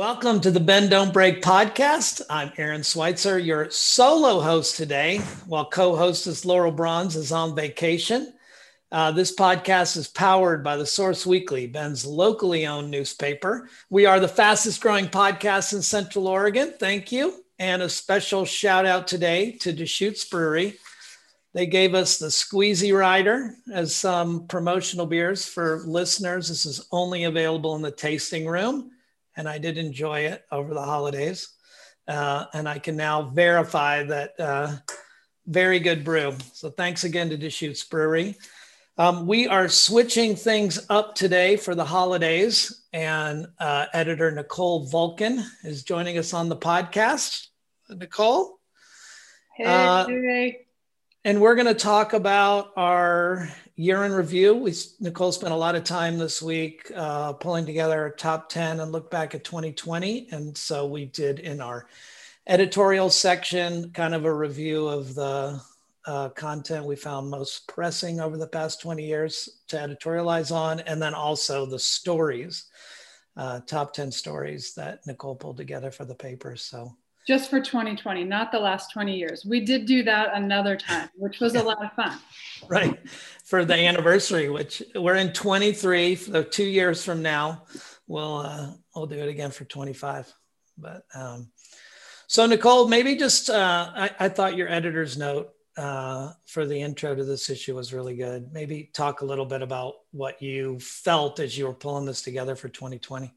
Welcome to the Bend Don't Break podcast. I'm Aaron Switzer, your solo host today, while co host is Laurel Brauns is on vacation. Uh, this podcast is powered by the Source Weekly, Bend's locally owned newspaper. We are the fastest growing podcast in Central Oregon. Thank you. And a special shout out today to Deschutes Brewery. They gave us the Squeezy Rider as some promotional beers for listeners. This is only available in the tasting room and I did enjoy it over the holidays. Uh, and I can now verify that uh, very good brew. So thanks again to Deschutes Brewery. Um, we are switching things up today for the holidays, and uh, editor Nicole Vulcan is joining us on the podcast. Nicole? Hey, uh, hey. And we're going to talk about our year in review. We Nicole spent a lot of time this week uh, pulling together a top 10 and look back at 2020. And so we did in our editorial section kind of a review of the uh, content we found most pressing over the past 20 years to editorialize on, and then also the stories, uh, top 10 stories that Nicole pulled together for the paper. So just for 2020, not the last 20 years. We did do that another time, which was a lot of fun. Right. For the anniversary, which we're in 23, so two years from now, we'll, uh, we'll do it again for 25. But um, so, Nicole, maybe just, uh, I, I thought your editor's note uh, for the intro to this issue was really good. Maybe talk a little bit about what you felt as you were pulling this together for 2020.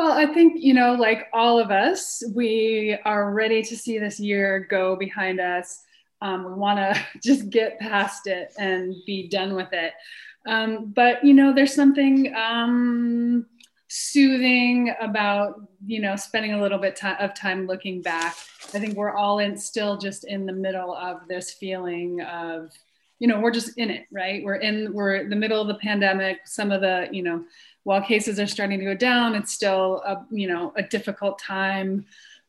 Well, I think, you know, like all of us, we are ready to see this year go behind us. Um, we want to just get past it and be done with it. Um, but, you know, there's something um, soothing about, you know, spending a little bit t- of time looking back. I think we're all in still just in the middle of this feeling of, you know, we're just in it, right? We're in, we're in the middle of the pandemic. Some of the, you know, while cases are starting to go down, it's still a you know a difficult time,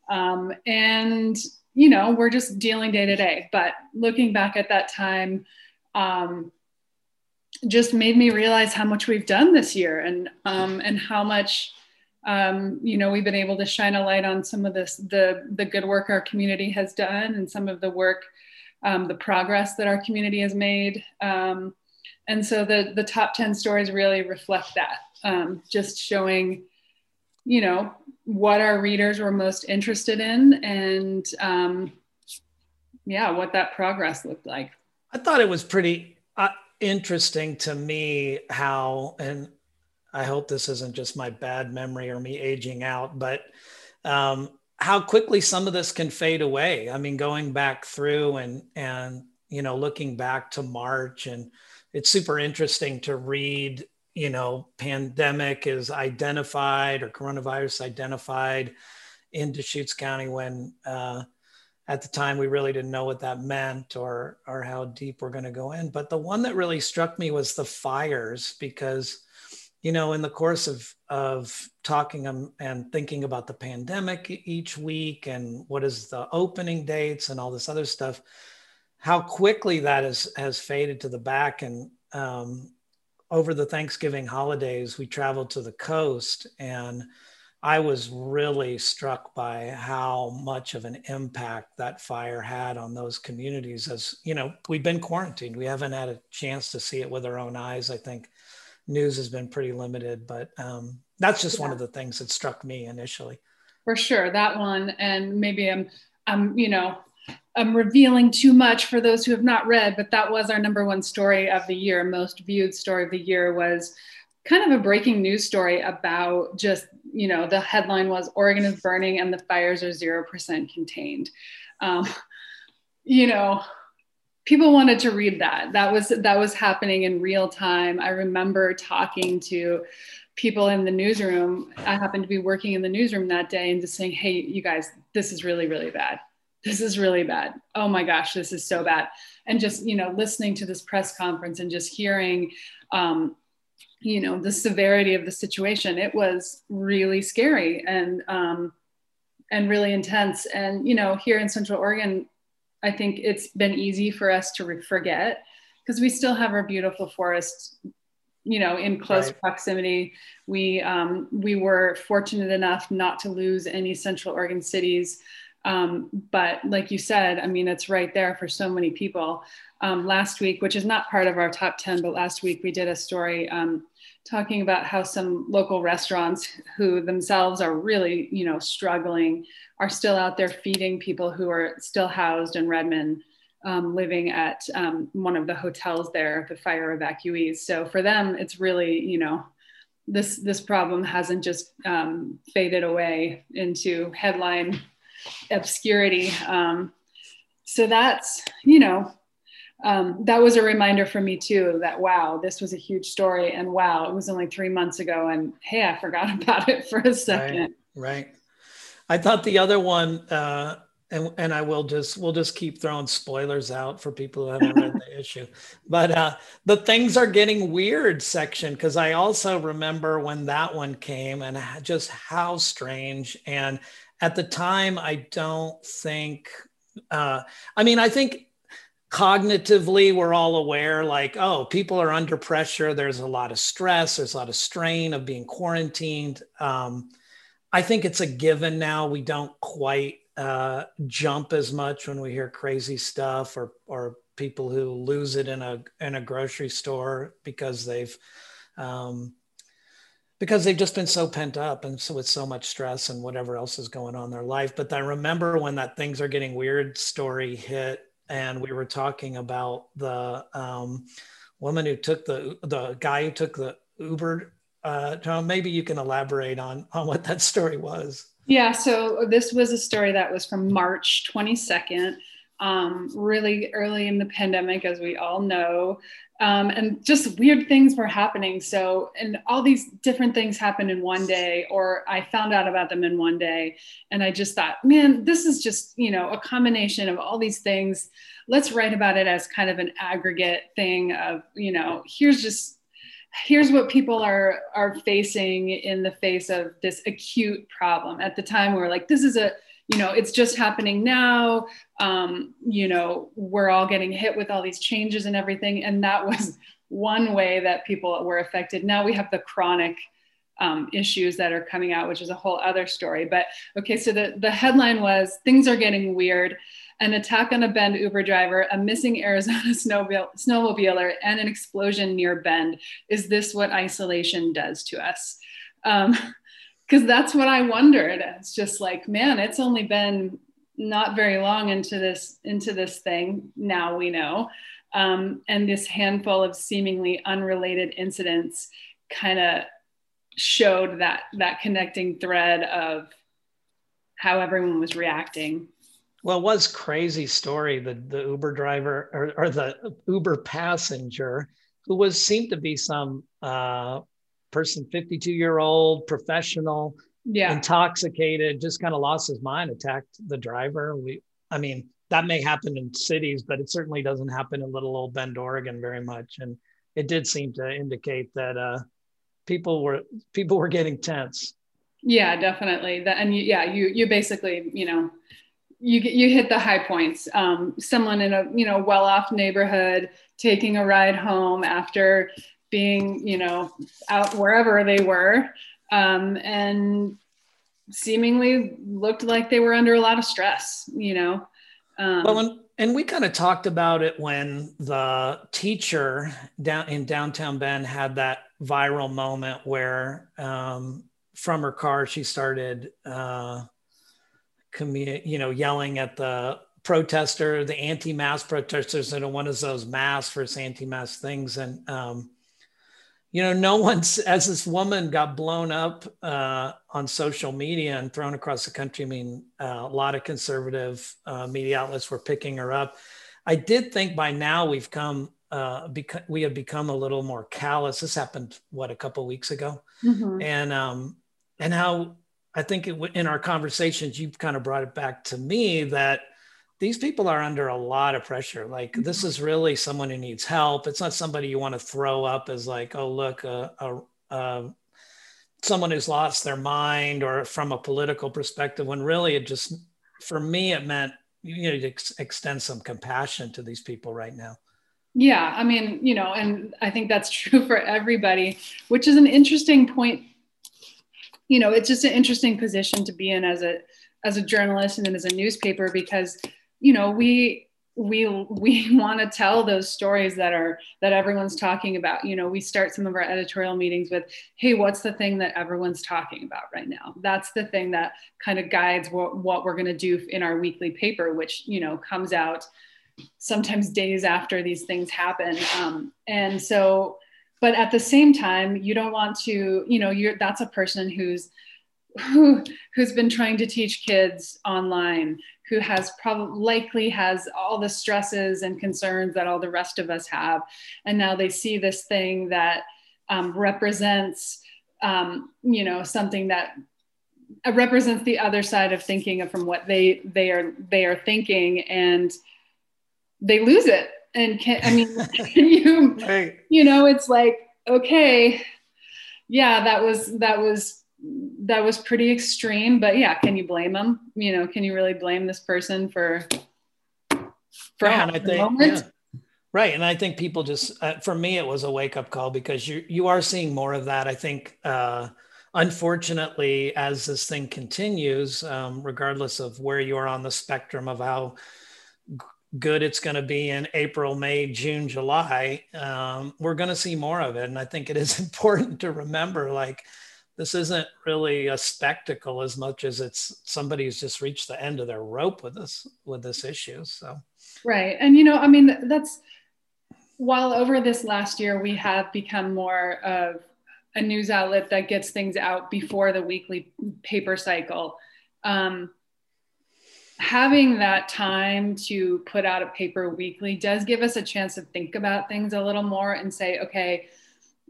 um, and you know we're just dealing day to day. But looking back at that time, um, just made me realize how much we've done this year, and um, and how much um, you know we've been able to shine a light on some of this the the good work our community has done, and some of the work, um, the progress that our community has made. Um, and so the the top 10 stories really reflect that um, just showing you know what our readers were most interested in and um, yeah what that progress looked like. I thought it was pretty uh, interesting to me how and i hope this isn't just my bad memory or me aging out but um, how quickly some of this can fade away. I mean going back through and and you know looking back to march and it's super interesting to read you know pandemic is identified or coronavirus identified in deschutes county when uh, at the time we really didn't know what that meant or or how deep we're going to go in. But the one that really struck me was the fires because you know in the course of of talking and thinking about the pandemic each week and what is the opening dates and all this other stuff how quickly that has has faded to the back. And um, over the Thanksgiving holidays we traveled to the coast and I was really struck by how much of an impact that fire had on those communities. As you know we've been quarantined. We haven't had a chance to see it with our own eyes. I think news has been pretty limited but um, that's just yeah. one of the things that struck me initially. For sure that one and maybe I'm I'm you know I'm revealing too much for those who have not read, but that was our number one story of the year. Most viewed story of the year was kind of a breaking news story about just, you know, the headline was Oregon is burning and the fires are 0% contained. Um, you know, people wanted to read that. That was that was happening in real time. I remember talking to people in the newsroom. I happened to be working in the newsroom that day and just saying, "Hey, you guys, this is really really bad." This is really bad. Oh my gosh, this is so bad. And just, you know, listening to this press conference and just hearing, um, you know, the severity of the situation, it was really scary and, um, and really intense. And, you know, here in Central Oregon, I think it's been easy for us to forget because we still have our beautiful forests you know in close right. proximity we um, we were fortunate enough not to lose any central oregon cities um, but like you said i mean it's right there for so many people um, last week which is not part of our top 10 but last week we did a story um, talking about how some local restaurants who themselves are really you know struggling are still out there feeding people who are still housed in redmond um, living at um, one of the hotels there, the fire evacuees. So for them, it's really, you know, this this problem hasn't just um, faded away into headline obscurity. Um, so that's, you know, um, that was a reminder for me too that wow, this was a huge story, and wow, it was only three months ago, and hey, I forgot about it for a second. Right. right. I thought the other one. Uh and and I will just we'll just keep throwing spoilers out for people who haven't read the issue. But uh, the things are getting weird section because I also remember when that one came and just how strange. And at the time, I don't think. Uh, I mean, I think cognitively we're all aware like oh people are under pressure. There's a lot of stress. There's a lot of strain of being quarantined. Um, i think it's a given now. We don't quite uh, jump as much when we hear crazy stuff or or people who lose it in a in a grocery store because they've um, because they've just been so pent up and so with so much stress and whatever else is going on in their life. But I remember when that things are getting weird story hit, and we were talking about the um, woman who took the the guy who took the Uber. Uh, Tom, maybe you can elaborate on on what that story was. Yeah, so this was a story that was from March 22nd, um, really early in the pandemic, as we all know. Um, and just weird things were happening. So, and all these different things happened in one day, or I found out about them in one day. And I just thought, man, this is just, you know, a combination of all these things. Let's write about it as kind of an aggregate thing of, you know, here's just here's what people are are facing in the face of this acute problem at the time we are like this is a you know it's just happening now. Um, you know we're all getting hit with all these changes and everything. And that was one way that people were affected. Now we have the chronic um, issues that are coming out which is a whole other story. But okay so the, the headline was things are getting weird. An attack on a Bend Uber driver, a missing Arizona snowmobile, snowmobiler, and an explosion near Bend. Is this what isolation does to us? Because that's what I wondered. It's just like, man, it's only been not very long into this into this thing. Now we know, um, and this handful of seemingly unrelated incidents kind of showed that that connecting thread of how everyone was reacting well, it was crazy story. The the Uber driver or, or the Uber passenger who was seemed to be some uh, person, 52 year old professional, yeah, intoxicated, just kind of lost his mind, attacked the driver. We, I mean, that may happen in cities, but it certainly doesn't happen in little old Bend, Oregon, very much. And it did seem to indicate that uh, people were people were getting tense. Yeah, definitely. That and you, yeah, you you basically you know you you hit the high points. Um, someone in a you know well off neighborhood taking a ride home after being you know out wherever they were, um, and seemingly looked like they were under a lot of stress. You know. Um, well, and, and we kind of talked about it when the teacher down in downtown Bend had that viral moment where um, from her car she started. Uh, commu- you know, yelling at the protester, the anti-mask protesters are one of those masks versus anti-mask things. And, um, you know, no one's, as this woman got blown up uh, on social media and thrown across the country, I mean, uh, a lot of conservative uh, media outlets were picking her up. I did think by now we've come, uh, we have become a little more callous. This happened, what, a couple weeks ago? Mm-hmm. And, um, and how I think it, in our conversations, you've kind of brought it back to me that these people are under a lot of pressure. Like this mm-hmm. is really someone who needs help. It's not somebody you want to throw up as like, oh look, a, a, a someone who's lost their mind, or from a political perspective. When really it just, for me, it meant you need to ex- extend some compassion to these people right now. Yeah, I mean, you know, and I think that's true for everybody, which is an interesting point. You know, it's just an interesting position to be in as a as a journalist and then as a newspaper because, you know, we we we want to tell those stories that are that everyone's talking about. You know we start some of our editorial meetings with hey what's the thing that everyone's talking about right now? That's the thing that kind of guides what, what we're going to do in our weekly paper which you know comes out sometimes days after these things happen. Um, and so but at the same time you don't want to you know you're that's a person who's who who's been trying to teach kids online who has probably likely has all the stresses and concerns that all the rest of us have and now they see this thing that um, represents um, you know something that represents the other side of thinking from what they they are they are thinking and they lose it and can i mean you right. you know it's like okay yeah that was that was that was pretty extreme but yeah can you blame them you know can you really blame this person for for yeah, I think, moment yeah. right and i think people just uh, for me it was a wake up call because you you are seeing more of that i think uh unfortunately as this thing continues um, regardless of where you are on the spectrum of how good it's going to be in April, May, June, July, um, we're going to see more of it. And I think it is important to remember like, this isn't really a spectacle as much as it's somebody's just reached the end of their rope with this with this issue so. Right and you know i mean that's while over this last year we have become more of a news outlet that gets things out before the weekly paper cycle um, having that time to put out a paper weekly does give us a chance to think about things a little more and say okay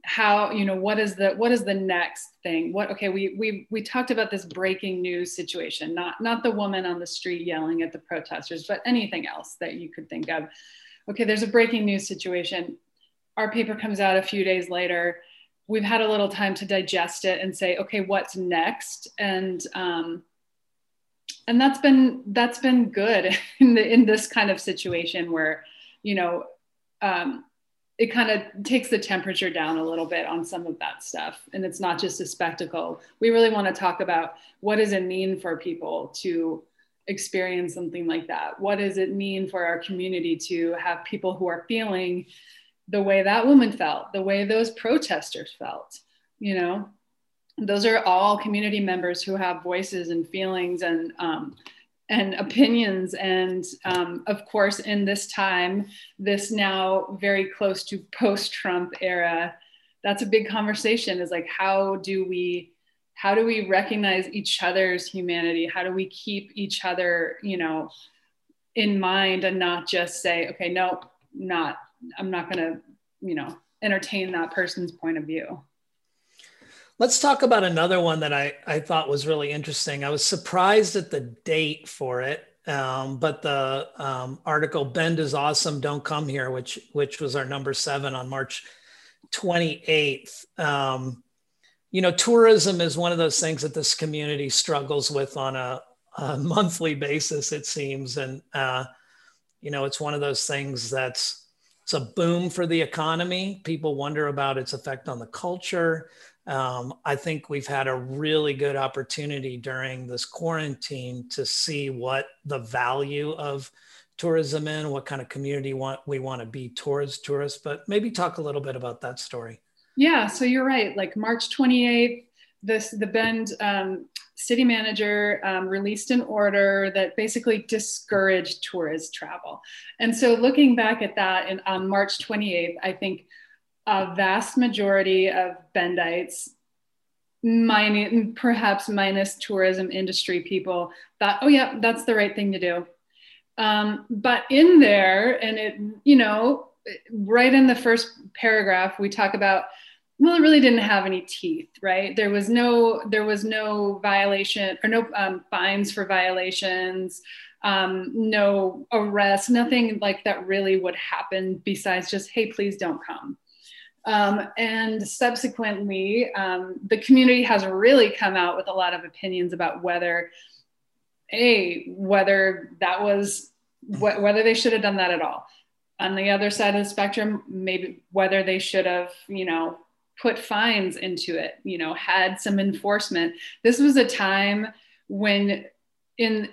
how you know what is the what is the next thing? What okay we we we talked about this breaking news situation not not the woman on the street yelling at the protesters but anything else that you could think of. Okay there's a breaking news situation. Our paper comes out a few days later. We've had a little time to digest it and say okay what's next? And um, and that's been that's been good in the in this kind of situation where you know um, it kind of takes the temperature down a little bit on some of that stuff. And it's not just a spectacle. We really want to talk about what does it mean for people to experience something like that? What does it mean for our community to have people who are feeling the way that woman felt the way those protesters felt you know? Those are all community members who have voices and feelings and um, and opinions. And um, of course in this time this now very close to post-trump era that's a big conversation is like how do we how do we recognize each other's humanity? How do we keep each other you know in mind and not just say okay no not i'm not going to you know entertain that person's point of view Let's talk about another one that I, I thought was really interesting. I was surprised at the date for it, um, but the um, article "Bend is awesome, don't come here," which which was our number seven on March 28th. Um, you know, tourism is one of those things that this community struggles with on a, a monthly basis, it seems, and uh, you know, it's one of those things that's it's a boom for the economy. People wonder about its effect on the culture um, I think we've had a really good opportunity during this quarantine to see what the value of tourism in, what kind of community want, we want to be towards tourists. But maybe talk a little bit about that story. Yeah, so you're right. Like March 28th, this the Bend um, city manager um, released an order that basically discouraged tourist travel. And so looking back at that, and on March 28th, I think a vast majority of Bendites, minus, perhaps minus tourism industry people, thought, oh, yeah, that's the right thing to do. Um, but in there, and it, you know, right in the first paragraph, we talk about, well, it really didn't have any teeth, right? There was no, there was no violation or no um, fines for violations. Um, no arrest, nothing like that really would happen besides just, hey, please don't come. Um, and subsequently, um, the community has really come out with a lot of opinions about whether, a whether that was wh- whether they should have done that at all. on the other side of the spectrum, maybe whether they should have, you know, put fines into it, you know, had some enforcement. This was a time when in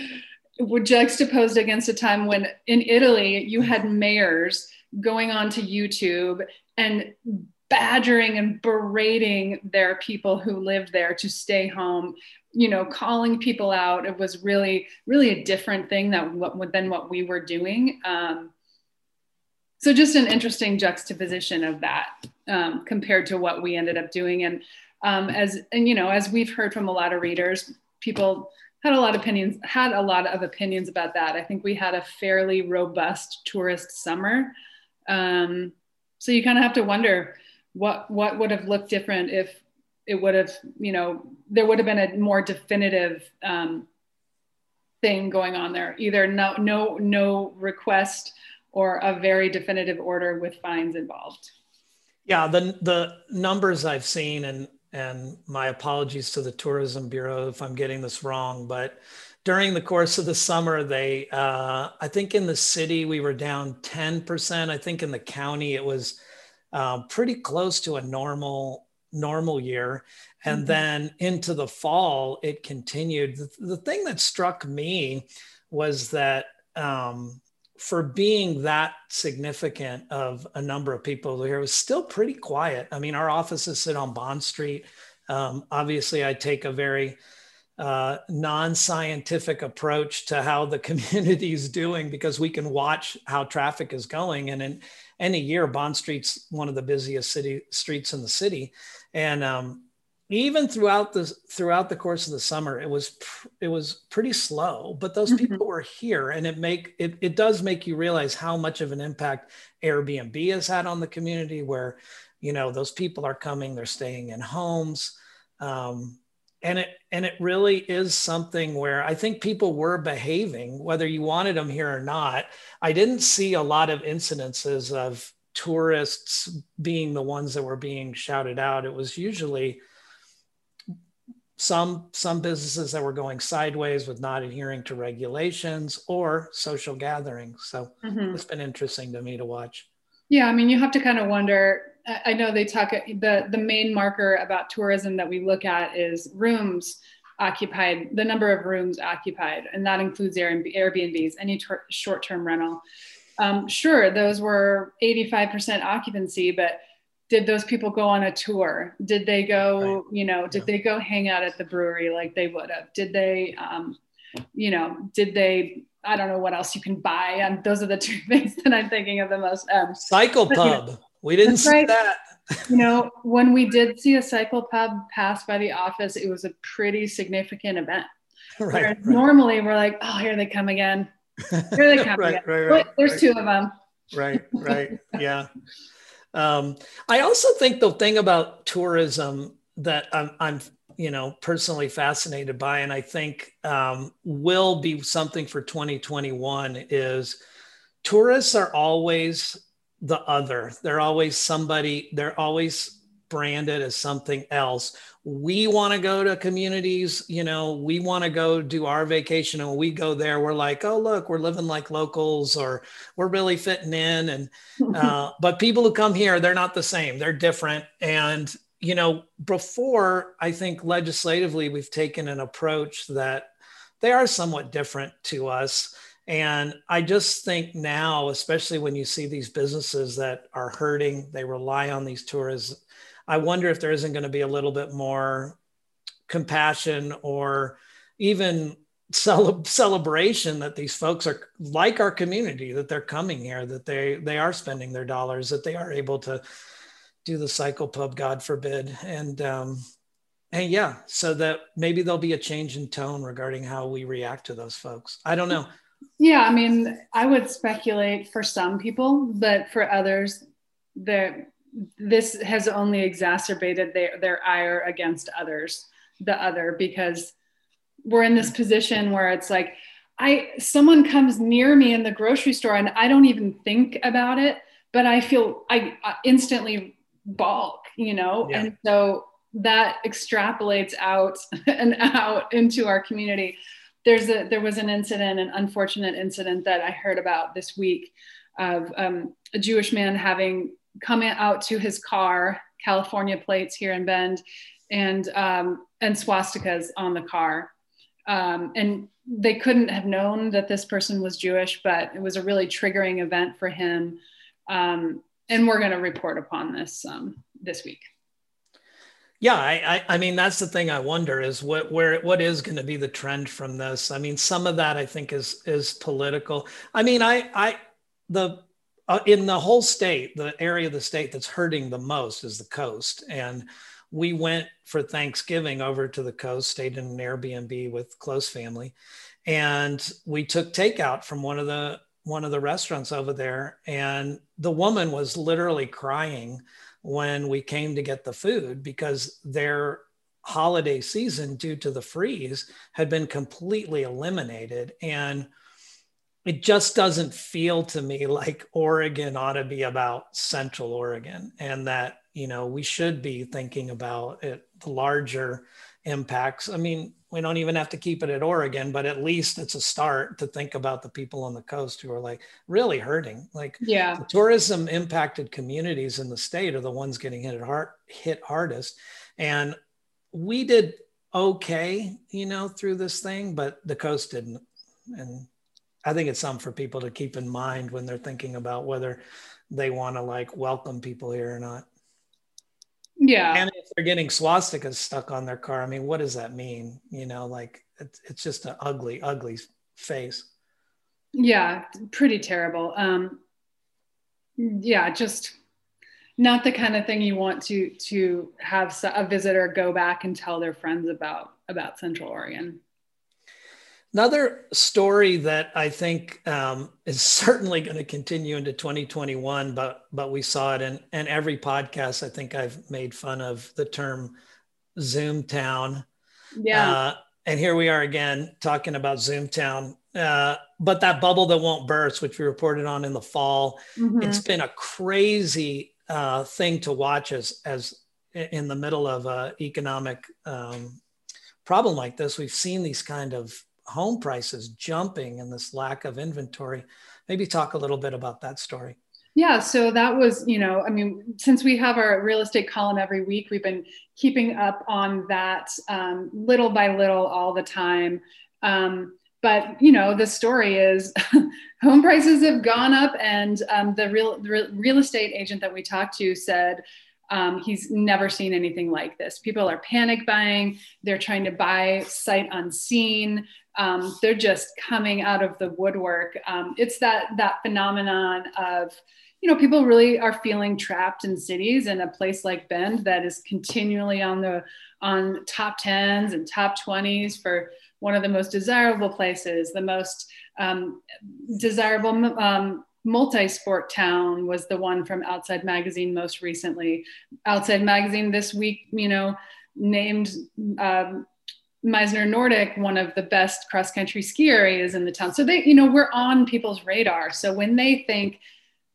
were juxtaposed against a time when in Italy you had mayors going onto YouTube and badgering and berating their people who lived there to stay home. You know calling people out it was really really a different thing that what, than what we were doing. Um, so just an interesting juxtaposition of that um, compared to what we ended up doing. And um, as and you know as we've heard from a lot of readers people had a lot of opinions had a lot of opinions about that. I think we had a fairly robust tourist summer. Um, so you kind of have to wonder what what would have looked different if it would have you know there would have been a more definitive um, thing going on there. Either no no no request or a very definitive order with fines involved. Yeah the the numbers i've seen and and my apologies to the tourism bureau if i'm getting this wrong but during the course of the summer they uh, i think in the city we were down 10% i think in the county it was uh, pretty close to a normal normal year and mm-hmm. then into the fall it continued the, the, thing that struck me was that um, for being that significant of a number of people here was still pretty quiet. I mean, our offices sit on Bond Street. Um, obviously, I take a very uh, non-scientific approach to how the community is doing because we can watch how traffic is going. And in any year, Bond Street's one of the busiest city streets in the city, and um, even throughout the throughout the course of the summer it was it was pretty slow but those mm-hmm. people were here and it make it, it does make you realize how much of an impact airbnb has had on the community where you know those people are coming they're staying in homes um, and it and it really is something where i think people were behaving whether you wanted them here or not. I didn't see a lot of incidences of tourists being the ones that were being shouted out. It was usually some some businesses that were going sideways with not adhering to regulations or social gatherings. So mm-hmm. it's been interesting to me to watch. Yeah i mean you have to kind of wonder i know they talk the the main marker about tourism that we look at is rooms occupied the number of rooms occupied and that includes airbnbs any ter- short-term rental um, sure those were 85% occupancy but did those people go on a tour did they go right. you know did yeah. they go hang out at the brewery like they would have did they um, you know did they i don't know what else you can buy and those are the two things that i'm thinking of the most um, cycle pub you know, we didn't see right. that. You know when we did see a cycle pub pass by the office it was a pretty significant event. Right, right. normally we're like oh here they come again. Here they come right, again. right, right, there's two of them right right. Yeah. Um, I also think the thing about tourism that I'm, I'm, you know, personally fascinated by, and I think um, will be something for 2021 is tourists are always the other. They're always somebody, they're always branded as something else. We want to go to communities you know we want to go do our vacation. And when we go there we're like oh look we're living like locals or we're really fitting in. And uh, but people who come here they're not the same. They're different. And you know before i think legislatively we've taken an approach that they are somewhat different to us and i just think now especially when you see these businesses that are hurting they rely on these tourists I wonder if there isn't going to be a little bit more compassion or even cele- celebration that these folks are like our community that they're coming here that they they are spending their dollars that they are able to do the cycle pub god forbid. And um and yeah so that maybe there'll be a change in tone regarding how we react to those folks. I don't know yeah i mean i would speculate for some people but for others there this has only exacerbated their, their ire against others, the other, because we're in this position where it's like, I someone comes near me in the grocery store and I don't even think about it, but I feel I, I instantly balk, you know, yeah. and so that extrapolates out and out into our community. There's a there was an incident, an unfortunate incident that I heard about this week of um, a Jewish man having come out to his car, California plates here in Bend, and um, and swastikas on the car. Um, and they couldn't have known that this person was Jewish, but it was a really triggering event for him. Um, and we're going to report upon this um, this week. Yeah, I, I, I, mean that's the thing I wonder is what where what is going to be the trend from this. I mean, some of that I think is is political. I mean, I I the uh, in the whole state, the area of the state that's hurting the most is the coast, and we went for Thanksgiving over to the coast, stayed in an Airbnb with close family, and we took takeout from one of the one of the restaurants over there, and the woman was literally crying when we came to get the food because their holiday season due to the freeze had been completely eliminated. And it just doesn't feel to me like Oregon ought to be about central Oregon and that you know we should be thinking about it the larger impacts. I mean we don't even have to keep it at Oregon, but at least it's a start to think about the people on the coast who are like really hurting. Like, yeah, the tourism impacted communities in the state are the ones getting hit hard, hit hardest. And we did okay, you know, through this thing, but the coast didn't. And I think it's something for people to keep in mind when they're thinking about whether they want to like welcome people here or not. Yeah. And if they're getting swastikas stuck on their car, I mean, what does that mean? You know, like it's, it's just an ugly, ugly face. Yeah, pretty terrible. Um, yeah, just not the kind of thing you want to to have a visitor go back and tell their friends about about Central Oregon. Another story that I think um, is certainly going to continue into 2021, but but we saw it in, in every podcast. I think I've made fun of the term Zoom Town. Yeah. Uh, and here we are again talking about Zoom Town. Uh, but that bubble that won't burst, which we reported on in the fall, mm-hmm. it's been a crazy uh, thing to watch as as in the middle of an economic um, problem like this. We've seen these kind of home prices jumping and this lack of inventory. Maybe talk a little bit about that story. Yeah, so that was, you know, I mean, since we have our real estate column every week, we've been keeping up on that um, little by little all the time. Um, but you know, the story is home prices have gone up, and um, the real the real estate agent that we talked to said um, he's never seen anything like this. People are panic buying. They're trying to buy sight unseen um, they're just coming out of the woodwork. Um, it's that that phenomenon of you know people really are feeling trapped in cities in a place like Bend that is continually on the on top tens and top twenties for one of the most desirable places, the most um, desirable um, multi-sport town was the one from Outside Magazine most recently. Outside Magazine this week, you know, named um, Meissner Nordic one of the best cross country ski areas in the town. So they, you know, we're on people's radar. So when they think,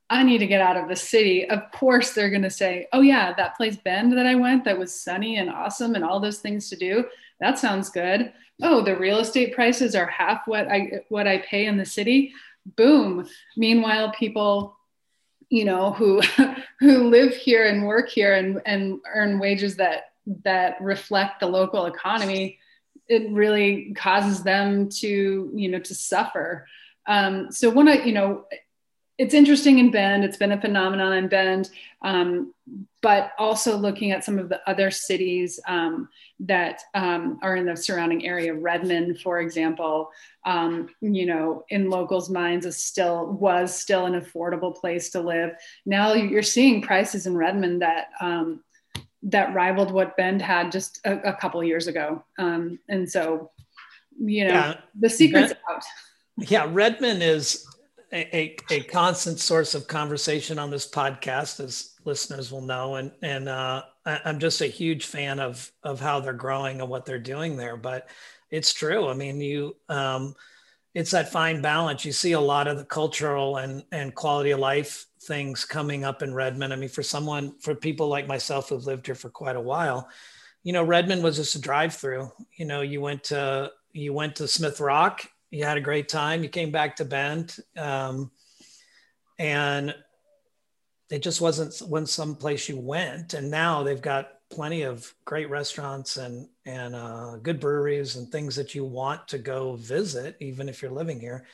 I need to get out of the city, of course they're going to say, Oh, yeah, that place Bend that I went that was sunny and awesome and all those things to do. That sounds good. Oh, the real estate prices are half what I what I pay in the city. Boom. Meanwhile, people you know who who live here and work here and and earn wages that that reflect the local economy it really causes them to you know to suffer um, so when i you know it's interesting in bend it's been a phenomenon in bend um, but also looking at some of the other cities um, that um, are in the surrounding area redmond for example um, you know in locals minds is still was still an affordable place to live now you're seeing prices in redmond that um, that rivaled what Bend had just a, a couple years ago. Um, and so, you know, yeah, the secret's out. Yeah, Redmond is a, a, a, constant source of conversation on this podcast, as listeners will know. And and uh, I, I'm just a huge fan of of how they're growing and what they're doing there. But it's true. I mean, you. Um, it's that fine balance. You see a lot of the cultural and, and quality of life things coming up in Redmond. I mean, for someone, for people like myself who've lived here for quite a while, you know, Redmond was just a drive through. You know, you went to you went to Smith Rock, you had a great time, you came back to Bend, um, and it just wasn't when some place you went. And now they've got plenty of great restaurants and and uh, good breweries and things that you want to go visit, even if you're living here.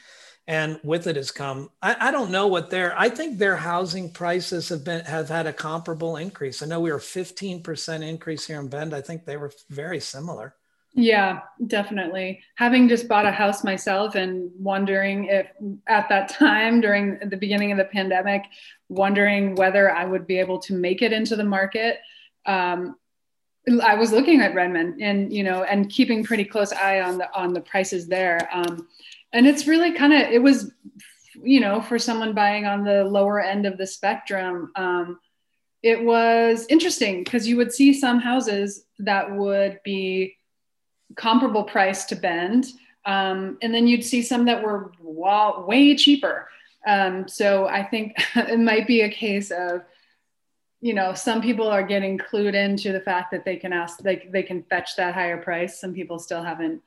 And with it has come, I, I don't know what their, I think their housing prices have been, have had a comparable increase. I know we were 15% increase here in Bend. I think they were very similar. Yeah, definitely. Having just bought a house myself and wondering if at that time during the beginning of the pandemic, wondering whether I would be able to make it into the market. Um, I was looking at Redmond and you know and keeping pretty close eye on the on the prices there. Um, and it's really kind of it was you know for someone buying on the lower end of the spectrum um, it was interesting because you would see some houses that would be comparable price to bend. Um, and then you'd see some that were way cheaper. Um, so i think it might be a case of you know some people are getting clued into the fact that they can ask they, they can fetch that higher price. Some people still haven't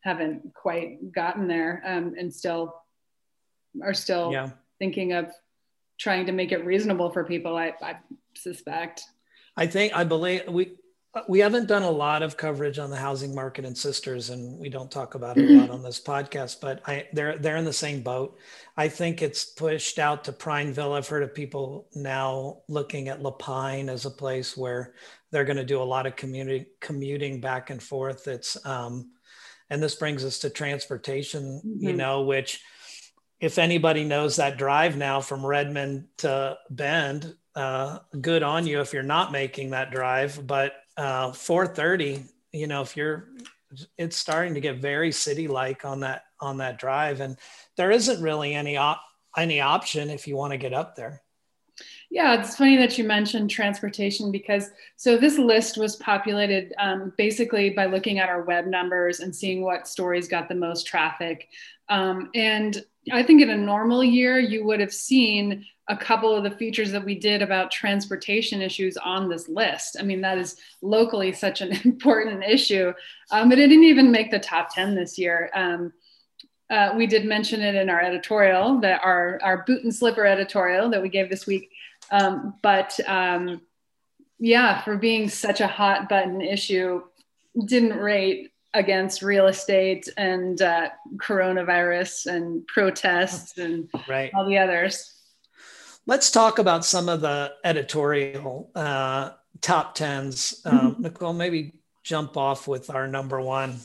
haven't quite gotten there um, and still are still yeah. thinking of trying to make it reasonable for people I, I suspect. I think i believe we we haven't done a lot of coverage on the housing market and sisters and we don't talk about it a lot on this podcast but I, they're they're in the same boat. I think it's pushed out to prineville. I've heard of people now looking at La Pine as a place where they're going to do a lot of community commuting back and forth. It's um, and this brings us to transportation mm-hmm. you know which if anybody knows that drive now from redmond to bend uh, good on you if you're not making that drive but uh, 430 you know if you're it's starting to get very city like on that on that drive and there isn't really any op- any option if you want to get up there yeah, it's funny that you mentioned transportation because so this list was populated um, basically by looking at our web numbers and seeing what stories got the most traffic. Um, and I think in a normal year, you would have seen a couple of the features that we did about transportation issues on this list. I mean, that is locally such an important issue, um, but it didn't even make the top 10 this year. Um, uh, we did mention it in our editorial that our, our boot and slipper editorial that we gave this week um, but um, yeah, for being such a hot button issue, didn't rate against real estate and uh, coronavirus and protests and right. all the others. Let's talk about some of the editorial uh, top tens. Um, mm-hmm. Nicole, maybe jump off with our number one.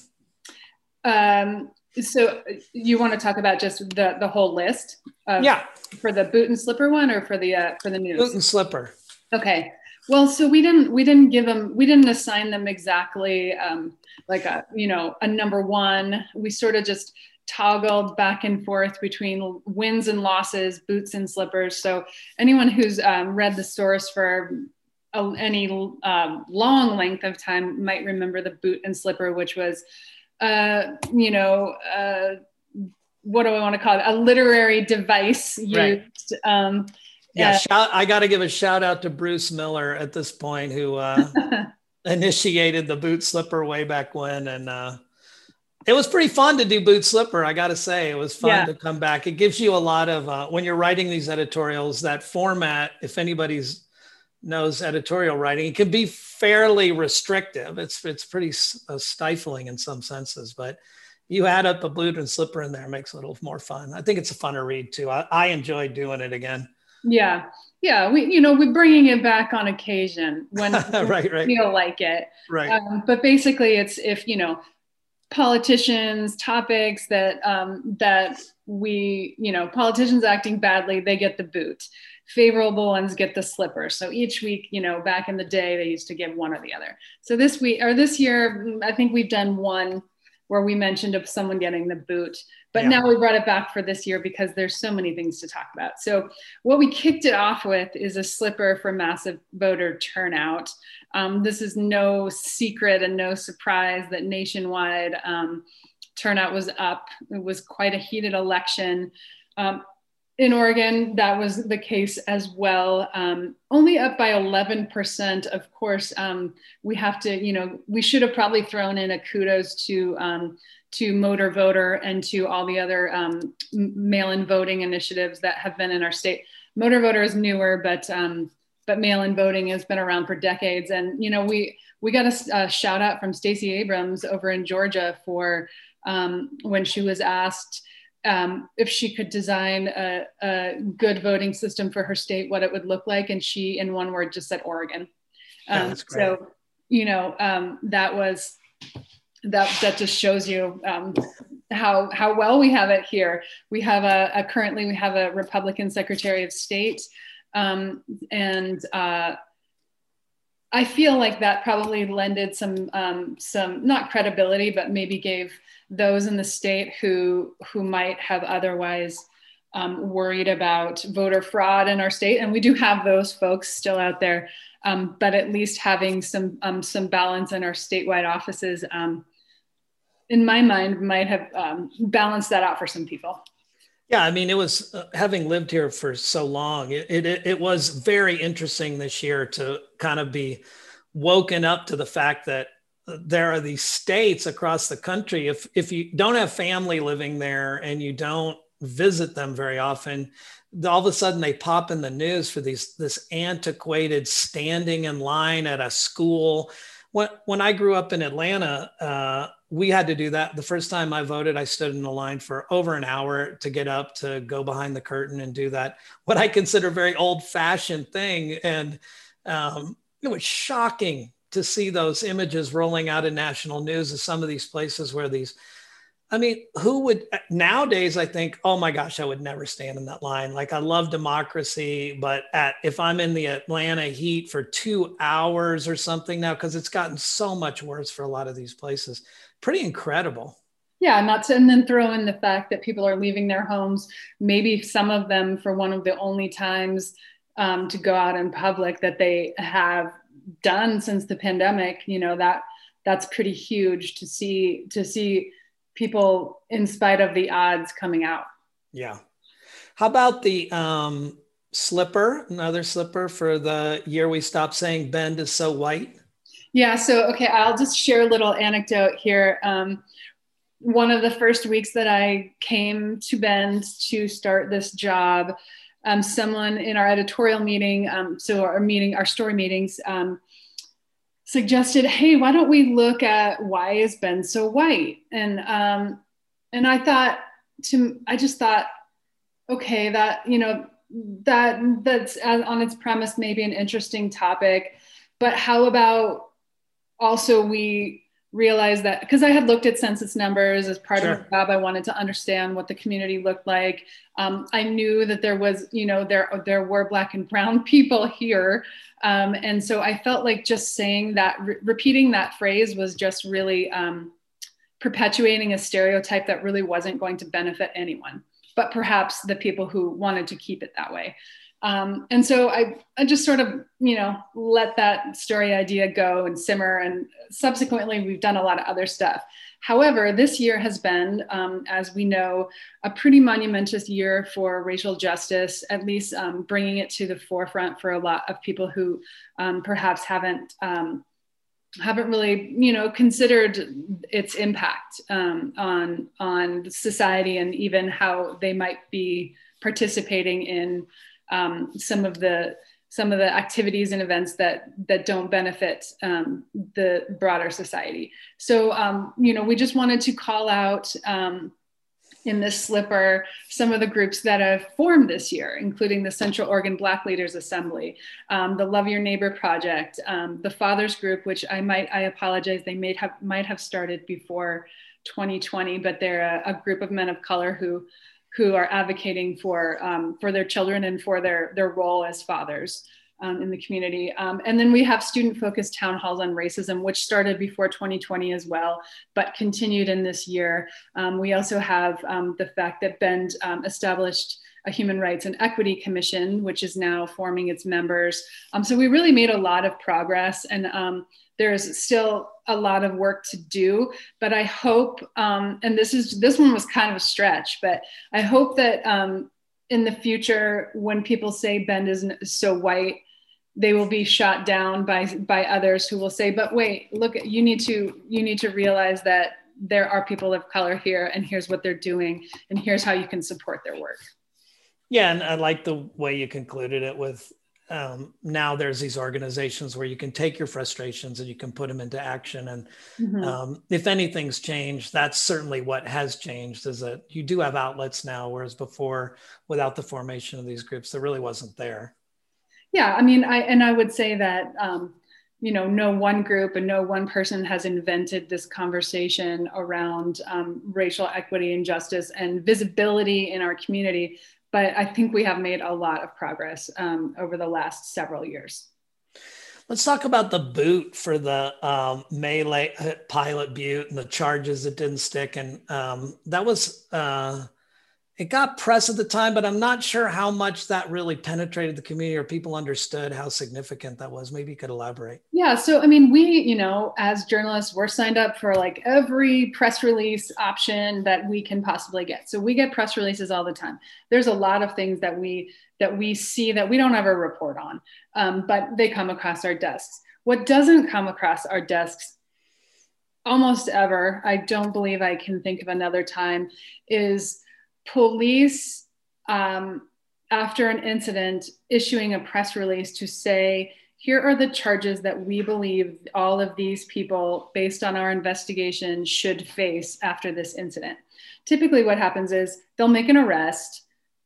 Um, so you want to talk about just the the whole list? yeah. For the boot and slipper one, or for the uh, for the news? Boot and slipper. Okay. Well, so we didn't we didn't give them we didn't assign them exactly um, like a you know a number one. We sort of just toggled back and forth between wins and losses, boots and slippers. So anyone who's um, read the source for a, any um, long length of time might remember the boot and slipper, which was uh, you know, uh, what do I want to call it? A literary device used. Right. Yeah, shout, I got to give a shout out to Bruce Miller at this point, who uh, initiated the boot slipper way back when, and uh, it was pretty fun to do boot slipper. I got to say, it was fun yeah. to come back. It gives you a lot of uh, when you're writing these editorials. That format, if anybody's knows editorial writing, it can be fairly restrictive. It's it's pretty uh, stifling in some senses, but you add up a boot and slipper in there, makes it a little more fun. I think it's a funner read too. I, I enjoy doing it again. Yeah, yeah. We you know we're bringing it back on occasion when right, right. feel like it. Right. Um, but basically, it's if you know politicians topics that um, that we you know politicians acting badly they get the boot favorable ones get the slipper. So each week, you know, back in the day, they used to give one or the other. So this week or this year, I think we've done one where we mentioned of someone getting the boot. But yeah. now we brought it back for this year because there's so many things to talk about. So what we kicked it off with is a slipper for massive voter turnout. Um, this is no secret and no surprise that nationwide um, turnout was up. It was quite a heated election. Um, in Oregon, that was the case as well. Um, only up by 11%. Of course, um, we have to, you know, we should have probably thrown in a kudos to um, to Motor Voter and to all the other um, mail-in voting initiatives that have been in our state. Motor Voter is newer, but um, but mail-in voting has been around for decades. And you know, we we got a, a shout out from Stacey Abrams over in Georgia for um, when she was asked um, if she could design a, a, good voting system for her state, what it would look like. And she, in one word, just said Oregon. Um, so, you know, um, that was that that just shows you um, how how well we have it here. We have a, a, currently we have a Republican Secretary of State, um, and uh, I feel like that probably lended some um, some not credibility, but maybe gave those in the state who who might have otherwise um, worried about voter fraud in our state, and we do have those folks still out there. Um, but at least having some um, some balance in our statewide offices, um, in my mind, might have um, balanced that out for some people. Yeah, I mean, it was uh, having lived here for so long. It, it it was very interesting this year to kind of be woken up to the fact that there are these states across the country. If if you don't have family living there and you don't visit them very often, all of a sudden they pop in the news for these this antiquated standing in line at a school. When when I grew up in Atlanta. Uh, we had to do that. The first time I voted, I stood in the line for over an hour to get up to go behind the curtain and do that, what I consider very old fashioned thing. And um, it was shocking to see those images rolling out in national news of some of these places where these I mean, who would nowadays? I think, oh my gosh, I would never stand in that line. Like, I love democracy, but at if I'm in the Atlanta heat for two hours or something now, because it's gotten so much worse for a lot of these places, pretty incredible. Yeah, not to, and then throw in the fact that people are leaving their homes, maybe some of them for one of the only times um, to go out in public that they have done since the pandemic. You know that that's pretty huge to see to see people in spite of the odds coming out. Yeah. How about the um, slipper? Another slipper for the year we stopped saying Bend is so white. Yeah. So okay, I'll just share a little anecdote here. Um, one of the first weeks that I came to Bend to start this job, um, someone in our editorial meeting, um, so our meeting, our story meetings, um, suggested, "Hey, why don't we look at why is Bend so white?" And um, and I thought to I just thought, okay, that you know that that's on its premise maybe an interesting topic, but how about also we realize that because I had looked at census numbers as part sure. of the job, I wanted to understand what the community looked like. Um, I knew that there was, you know, there there were black and brown people here, um, and so I felt like just saying that, re- repeating that phrase was just really um, perpetuating a stereotype that really wasn't going to benefit anyone, but perhaps the people who wanted to keep it that way. Um, and so I, I just sort of, you know, let that story idea go and simmer. And subsequently, we've done a lot of other stuff. However, this year has been, um, as we know, a pretty monumentous year for racial justice, at least um, bringing it to the forefront for a lot of people who um, perhaps haven't. Um, haven't really, you know, considered its impact um, on on society and even how they might be participating in um, some of the some of the activities and events that that don't benefit um, the broader society. So um, you know, we just wanted to call out um, in this slipper some of the groups that have formed this year, including the Central Oregon Black Leaders Assembly, um, the Love Your Neighbor Project, um, the Fathers Group, which I might I apologize they may have might have started before 2020, but they're a, a group of men of color who who are advocating for um, for their children and for their their role as fathers um, in the community. Um, and then we have student focused town halls on racism, which started before 2020 as well, but continued in this year. Um, we also have um, the fact that Bend um, established a Human Rights and Equity Commission, which is now forming its members. so we really made a lot of progress and there's still a lot of work to do but i hope um, and this is this one was kind of a stretch but i hope that um, in the future, when people say Bend is so white, they will be shot down by by others who will say, "But wait, look, you need to you need to realize that there are people of color here, and here's what they're doing, and here's how you can support their work." Yeah, and I like the way you concluded it with um, now there's these organizations where you can take your frustrations and you can put them into action. And mm-hmm. um, if anything's changed, that's certainly what has changed is that you do have outlets now, whereas before, without the formation of these groups, there really wasn't there. Yeah, I mean, I and I would say that um, you know, no one group and no one person has invented this conversation around um, racial equity and justice and visibility in our community but I think we have made a lot of progress um, over the last several years. Let's talk about the boot for the um, Melee uh, Pilot Butte and the charges that didn't stick. And um, that was uh, it got press at the time, but I'm not sure how much that really penetrated the community or people understood how significant that was. Maybe you could elaborate. Yeah. So, I mean, we, you know, as journalists, we're signed up for like every press release option that we can possibly get. So we get press releases all the time. There's a lot of things that we that we see that we don't ever report on, um, but they come across our desks. What doesn't come across our desks almost ever, I don't believe I can think of another time, is police, um, after an incident, issuing a press release to say, here are the charges that we believe all of these people, based on our investigation, should face after this incident. Typically, what happens is they'll make an arrest,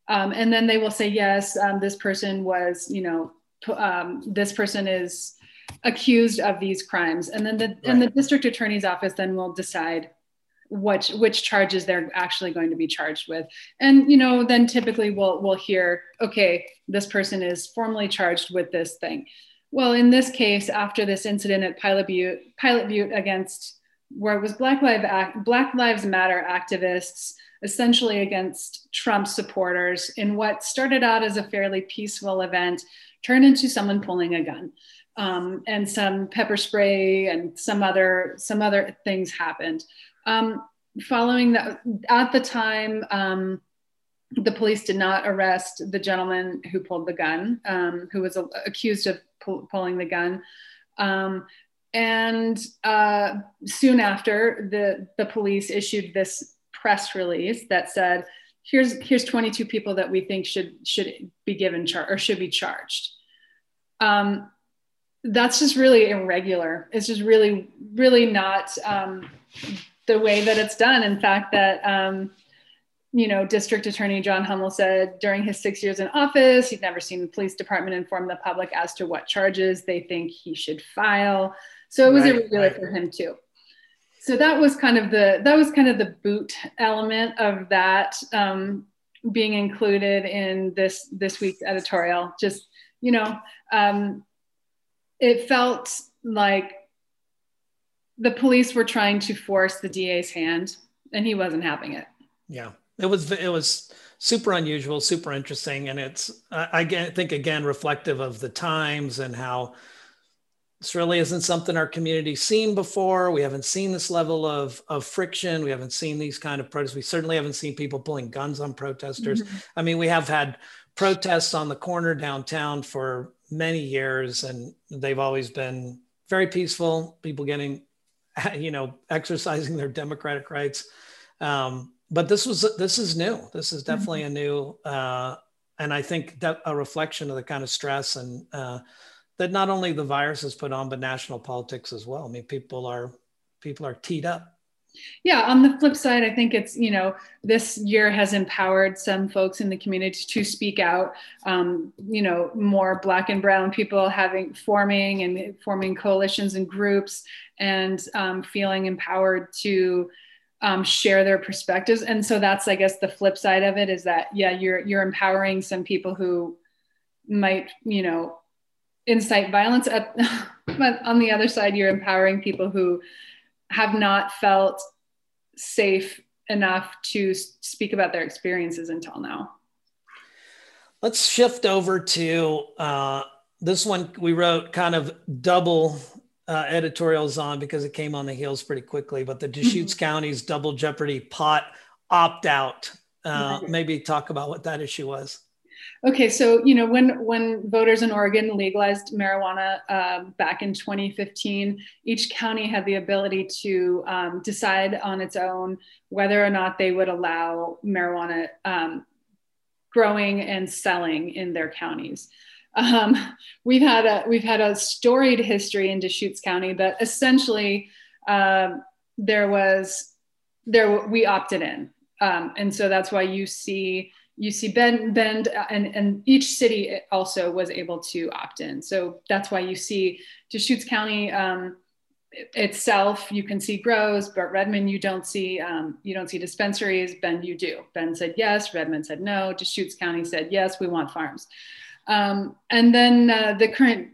um, and then they will say, yes, um, this person was, you know, um, this person is accused of these crimes, and then the right. and the district attorney's office then will decide which which charges they're actually going to be charged with. And you know then typically we'll we'll hear okay this person is formally charged with this thing. Well in this case after this incident at pilot butte pilot butte against where it was black lives Act, black lives matter activists essentially against trump supporters in what started out as a fairly peaceful event turned into someone pulling a gun. Um, and some pepper spray and some other some other things happened um, following that, at the time, um, the police did not arrest the gentleman who pulled the gun, um, who was accused of pull- pulling the gun. Um, and uh, soon after, the, the police issued this press release that said, here's, here's 22 people that we think should, should be given charge or should be charged. Um, that's just really irregular. It's just really, really not um, the way that it's done. In fact, that um, you know, District Attorney John Hummel said during his six years in office, he'd never seen the police department inform the public as to what charges they think he should file. So it was right, irregular right. for him too. So that was kind of the that was kind of the boot element of that um, being included in this this week's editorial. Just you know, um, it felt like the police were trying to force the DA's hand, and he wasn't having it. Yeah, it was it was super unusual, super interesting, and it's I, I think again reflective of the times and how this really isn't something our community's seen before. We haven't seen this level of, of friction. We haven't seen these kind of protests. We certainly haven't seen people pulling guns on protesters. Mm-hmm. I mean, we have had protests on the corner downtown for many years, and they've always been very peaceful. People getting you know, exercising their democratic rights. Um, but this was this is new. This is definitely mm-hmm. a new, uh, and I think that a reflection of the kind of stress and uh, that not only the virus has put on, but national politics as well. I mean, people are people are teed up yeah, on the flip side, I think it's, you know, this year has empowered some folks in the community to speak out. Um, you know, more Black and Brown people having forming and forming coalitions and groups and um, feeling empowered to um, share their perspectives. And so that's, I guess, the flip side of it is that, yeah, you're you're empowering some people who might, you know, incite violence. At, but on the other side, you're empowering people who have not felt safe enough to speak about their experiences until now. Let's shift over to uh, this one we wrote kind of double uh, editorials on because it came on the heels pretty quickly, but the Deschutes mm-hmm. County's double jeopardy pot opt out Uh, maybe talk about what that issue was. Okay, so you know when when voters in Oregon legalized marijuana uh, back in 2015, each county had the ability to um, decide on its own whether or not they would allow marijuana um, growing and selling in their counties. Um, we've had a we've had a storied history in Deschutes County, but essentially uh, there was there we opted in, um, and so that's why you see you see Bend, Bend and, and each city also was able to opt in. So that's why you see Deschutes County um, itself, you can see grows, but Redmond, you don't see, um, you don't see dispensaries. Bend, you do. Bend said yes, Redmond said no. Deschutes County said yes, we want farms. Um, and then uh, the current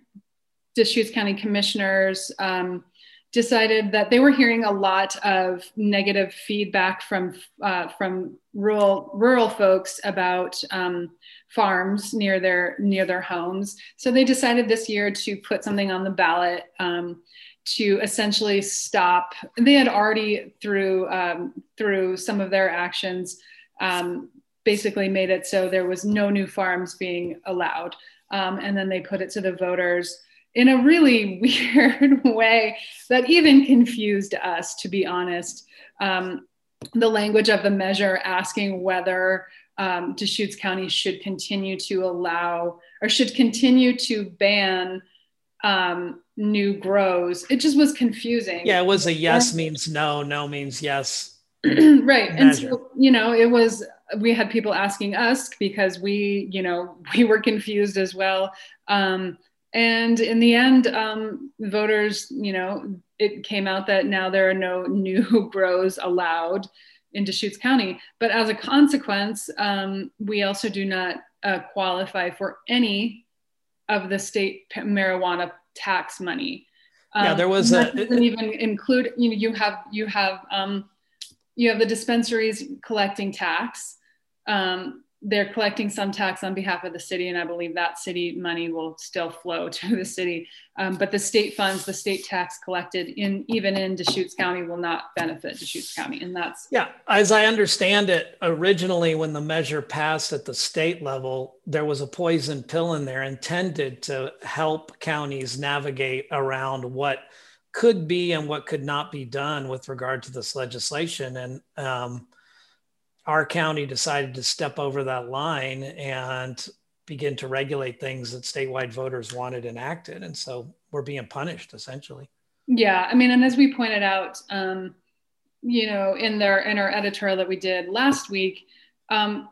Deschutes County commissioners um, decided that they were hearing a lot of negative feedback from uh, from rural rural folks about um, farms near their near their homes. So they decided this year to put something on the ballot um, to essentially stop. They had already through um, through some of their actions um, basically made it so there was no new farms being allowed, um, and then they put it to the voters in a really weird way that even confused us, to be honest. Um, the language of the measure asking whether um, Deschutes County should continue to allow or should continue to ban um, new grows. It just was confusing. Yeah, it was a yes means no, no means yes. right. Measure. And so, you know, it was, we had people asking us because we, you know, we were confused as well. Um, and in the end, um, voters, you know, it came out that now there are no new grows allowed in Deschutes County. But as a consequence, um, we also do not uh, qualify for any of the state marijuana tax money. Um, yeah, there was a doesn't even include. You know, you have you have um, you have the dispensaries collecting tax. Um, they're collecting some tax on behalf of the city, and I believe that city money will still flow to the city. Um, but the state funds, the state tax collected in even in Deschutes County, will not benefit Deschutes County, and that's yeah. As I understand it, originally when the measure passed at the state level, there was a poison pill in there intended to help counties navigate around what could be and what could not be done with regard to this legislation, and um, our county decided to step over that line and begin to regulate things that statewide voters wanted enacted. And so we're being punished essentially. Yeah. I mean, and as we pointed out, um, you know, in their in our editorial that we did last week, um,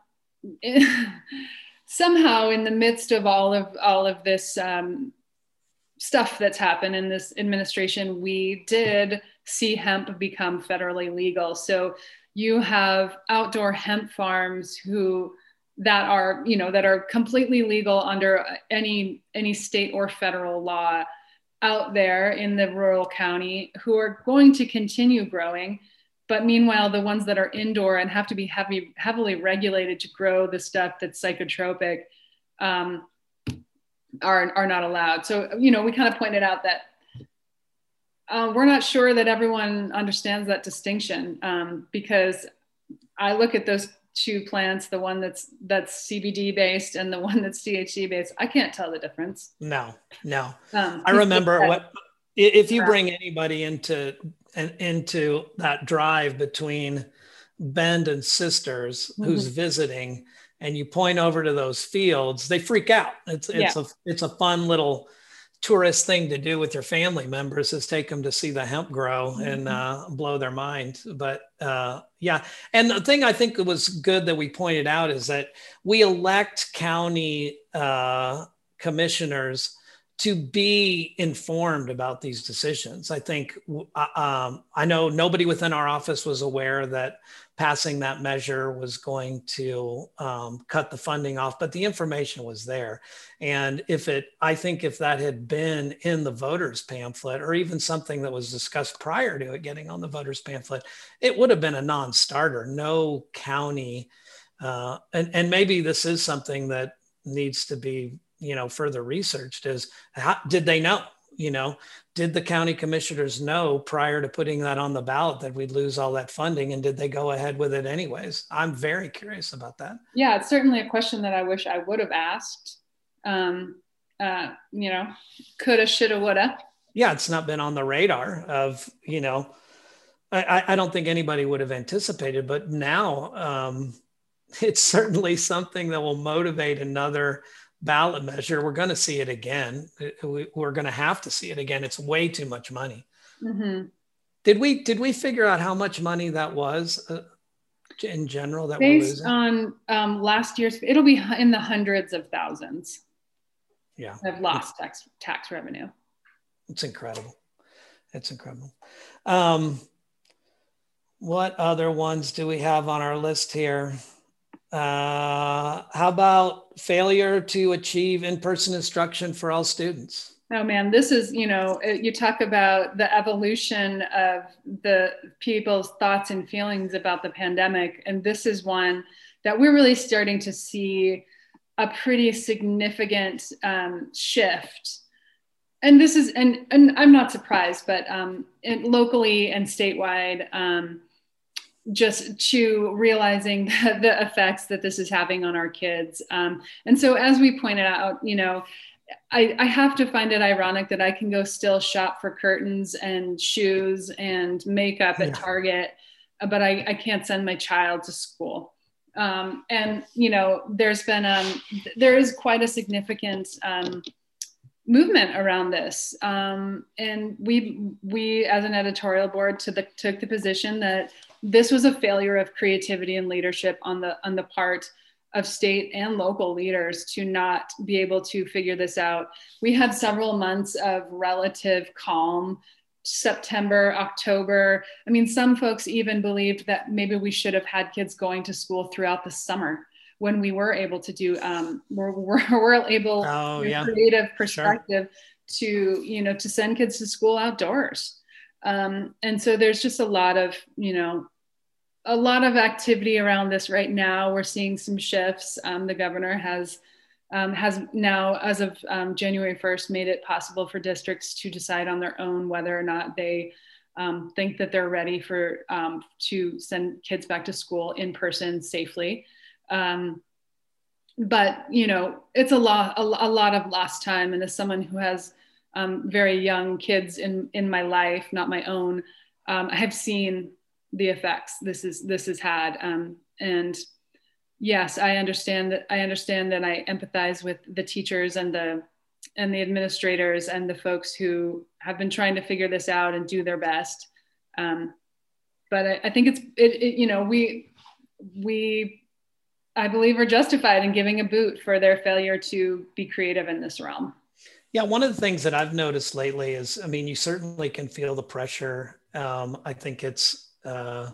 somehow in the midst of all of all of this um, stuff that's happened in this administration, we did see hemp become federally legal. So you have outdoor hemp farms who that are you know that are completely legal under any any state or federal law out there in the rural county who are going to continue growing. But meanwhile the ones that are indoor and have to be heavy heavily regulated to grow the stuff that's psychotropic um, are, are not allowed. So you know we kind of pointed out that uh, we're not sure that everyone understands that distinction um, because I look at those two plants, the one that's that's CBD based and the one that's THC based. I can't tell the difference. No, no. Um, I remember what if you bring anybody into and into that drive between Bend and Sisters mm-hmm. who's visiting, and you point over to those fields, they freak out. It's it's yeah. a it's a fun little tourist thing to do with your family members is take them to see the hemp grow mm-hmm. and uh, blow their mind. But uh, yeah, and the thing I think it was good that we pointed out is that we elect county uh, commissioners to be informed about these decisions. I think uh, um, I know nobody within our office was aware that passing that measure was going to um, cut the funding off, but the information was there. And if it, I think if that had been in the voters pamphlet or even something that was discussed prior to it getting on the voters pamphlet, it would have been a non starter. No county, uh, and, and maybe this is something that needs to be you know further researched is how did they know you know, did the county commissioners know prior to putting that on the ballot that we'd lose all that funding? And did they go ahead with it anyways? I'm very curious about that. Yeah, it's certainly a question that I wish I would have asked. Um, uh, you know, coulda, shoulda, woulda. Yeah, it's not been on the radar of, you know, I, I don't think anybody would have anticipated, but now um, it's certainly something that will motivate another ballot measure. We're going to see it again. We're going to have to see it again. It's way too much money. Mm-hmm. Did we did we figure out how much money that was uh, in general that based on um, last year's? It'll be in the hundreds of thousands. Yeah, I've lost tax tax revenue. It's incredible. It's incredible. Um, what other ones do we have on our list here? Uh, how about failure to achieve in-person instruction for all students? Oh man, this is, you know, uh, you talk about the evolution of the people's thoughts and feelings about the pandemic. And this is one that we're really starting to see a pretty significant um, shift. And this is, and, and I'm not surprised, but um, locally and statewide, um, just to realizing the, effects that this is having on our kids. Um, and so, as we pointed out, you know, I, I, have to find it ironic that I can go still shop for curtains and shoes and makeup at. Target, but I, I, can't send my child to school. Um, and you know, there's been um, there is quite a significant um, movement around this, um, and we we as an editorial board to the, took the position that this was a failure of creativity and leadership on the on the part of state and local leaders to not be able to figure this out. We had several months of relative calm. September, October. I mean, some folks even believed that maybe we should have had kids going to school throughout the summer when we were able to do, um, we're, we're, we're able, oh, yeah. creative perspective sure. to, you know, to send kids to school outdoors. Um, and so there's just a lot of, you know, a lot of activity around this right now. We're seeing some shifts. Um, the governor has um, has now, as of um, January 1st, made it possible for districts to decide on their own whether or not they um, think that they're ready for um, to send kids back to school in person safely. But you know, it's a lot a, a lot of lost time, and as someone who has um, very young kids in in my life, not my own. Um, I have seen the effects this is this has had, um, and yes, I understand that. I understand that. I empathize with the teachers and the and the administrators and the folks who have been trying to figure this out and do their best. Um, but I, I, think it's it, it, you know we we I believe are justified in giving a boot for their failure to be creative in this realm. Yeah, one of the things that I've noticed lately is, I mean, you certainly can feel the pressure. Um, I think it's uh,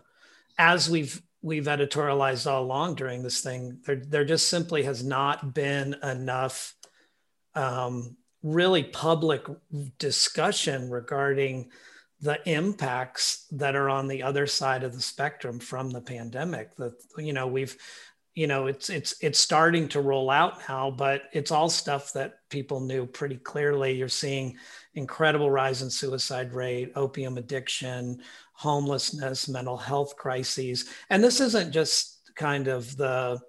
as we've we've editorialized all along during this thing. There, there just simply has not been enough um, really public discussion regarding the impacts that are on the other side of the spectrum from the pandemic. That you know we've you know it's it's it's starting to roll out now but it's all stuff that people knew pretty clearly. You're seeing incredible rise in suicide rate opium addiction homelessness mental health crises. And this isn't just kind of the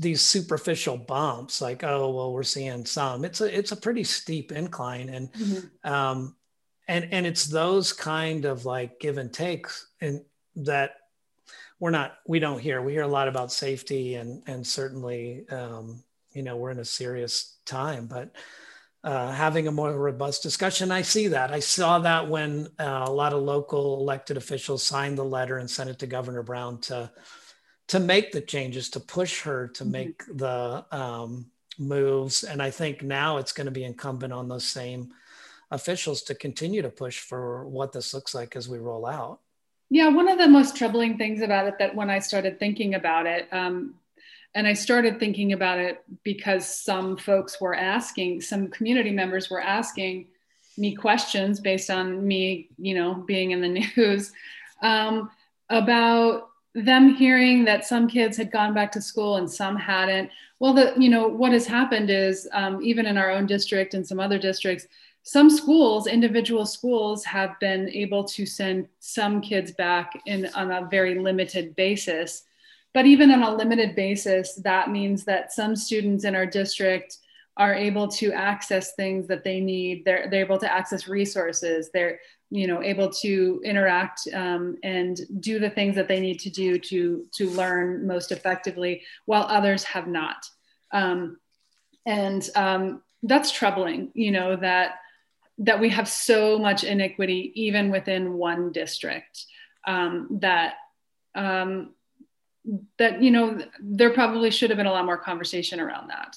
these superficial bumps like oh well we're seeing some. It's a it's a pretty steep incline. And mm-hmm. um and and it's those kind of like give and takes and that we're not we don't hear we hear a lot about safety and and certainly um, you know we're in a serious time but uh, having a more robust discussion i see that. I saw that when uh, a lot of local elected officials signed the letter and sent it to governor brown to to make the changes to push her to mm-hmm. make the um, moves. And i think now it's going to be incumbent on those same officials to continue to push for what this looks like as we roll out yeah, one of the most troubling things about it that when I started thinking about it, um, and I started thinking about it because some folks were asking, some community members were asking me questions based on me, you know, being in the news um, about them hearing that some kids had gone back to school and some hadn't. Well, the you know what has happened is um, even in our own district and some other districts, some schools, individual schools, have been able to send some kids back in on a very limited basis. But even on a limited basis, that means that some students in our district are able to access things that they need. They're, they're able to access resources. They're you know able to interact um, and do the things that they need to do to to learn most effectively, while others have not. Um, and um, that's troubling. You know that that we have so much inequity even within one district um, that um, that you know there probably should have been a lot more conversation around that.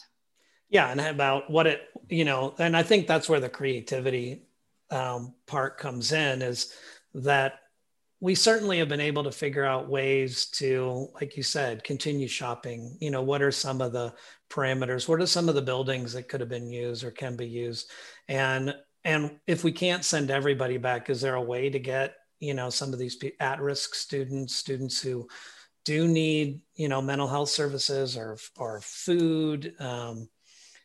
Yeah and about what it you know and i think that's where the creativity um, part comes in is that we certainly have been able to figure out ways to like you said continue shopping. You know what are some of the parameters? What are some of the buildings that could have been used or can be used? And and if we can't send everybody back is there a way to get you know some of these at-risk students students who do need you know mental health services or or food um,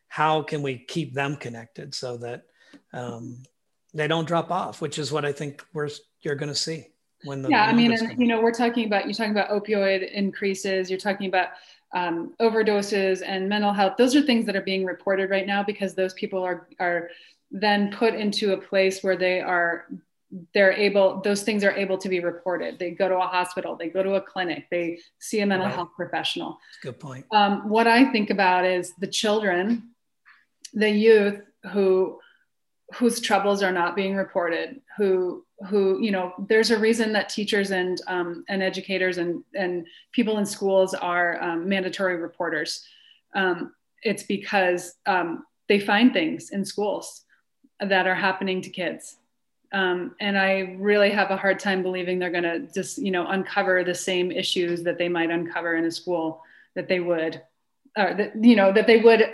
how can we keep them connected so that um, they don't drop off which is what i think we're you're going to see when the yeah i mean and, you know we're talking about you're talking about opioid increases you're talking about um, overdoses and mental health. Those are things that are being reported right now because those people are are then put into a place where they are they're able those things are able to be reported. They go to a hospital they go to a clinic they see a mental right. health professional. Good point. Um, what i think about is the children the youth who whose troubles are not being reported who who you know there's a reason that teachers and um, and educators and and people in schools are um, mandatory reporters. Um, it's because um, they find things in schools that are happening to kids. Um, and I really have a hard time believing they're going to just, you know, uncover the same issues that they might uncover in a school that they would, or that, you know, that they would,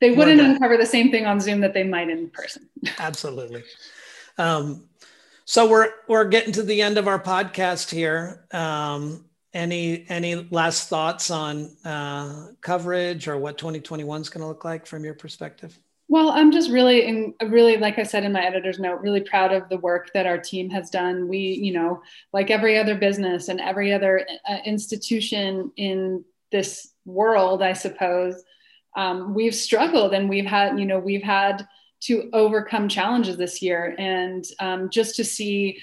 they wouldn't uncover the same thing on Zoom that they might in person. Absolutely. Um, so we're we're getting to the end of our podcast here. Um, any any last thoughts on uh, coverage or what 2021 is going to look like from your perspective? Well, I'm just really, in, really, like I said in my editor's note, really proud of the work that our team has done. We, you know, like every other business and every other uh, institution in this world, I suppose, um, we've struggled and we've had, you know, we've had to overcome challenges this year. And um, just to see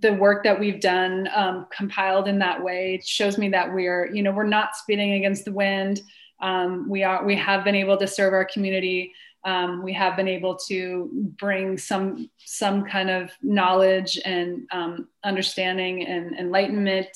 the work that we've done um, compiled in that way shows me that we're, you know, we're not spinning against the wind. Um, we are, we have been able to serve our community um, we have been able to bring some some kind of knowledge and um, understanding and enlightenment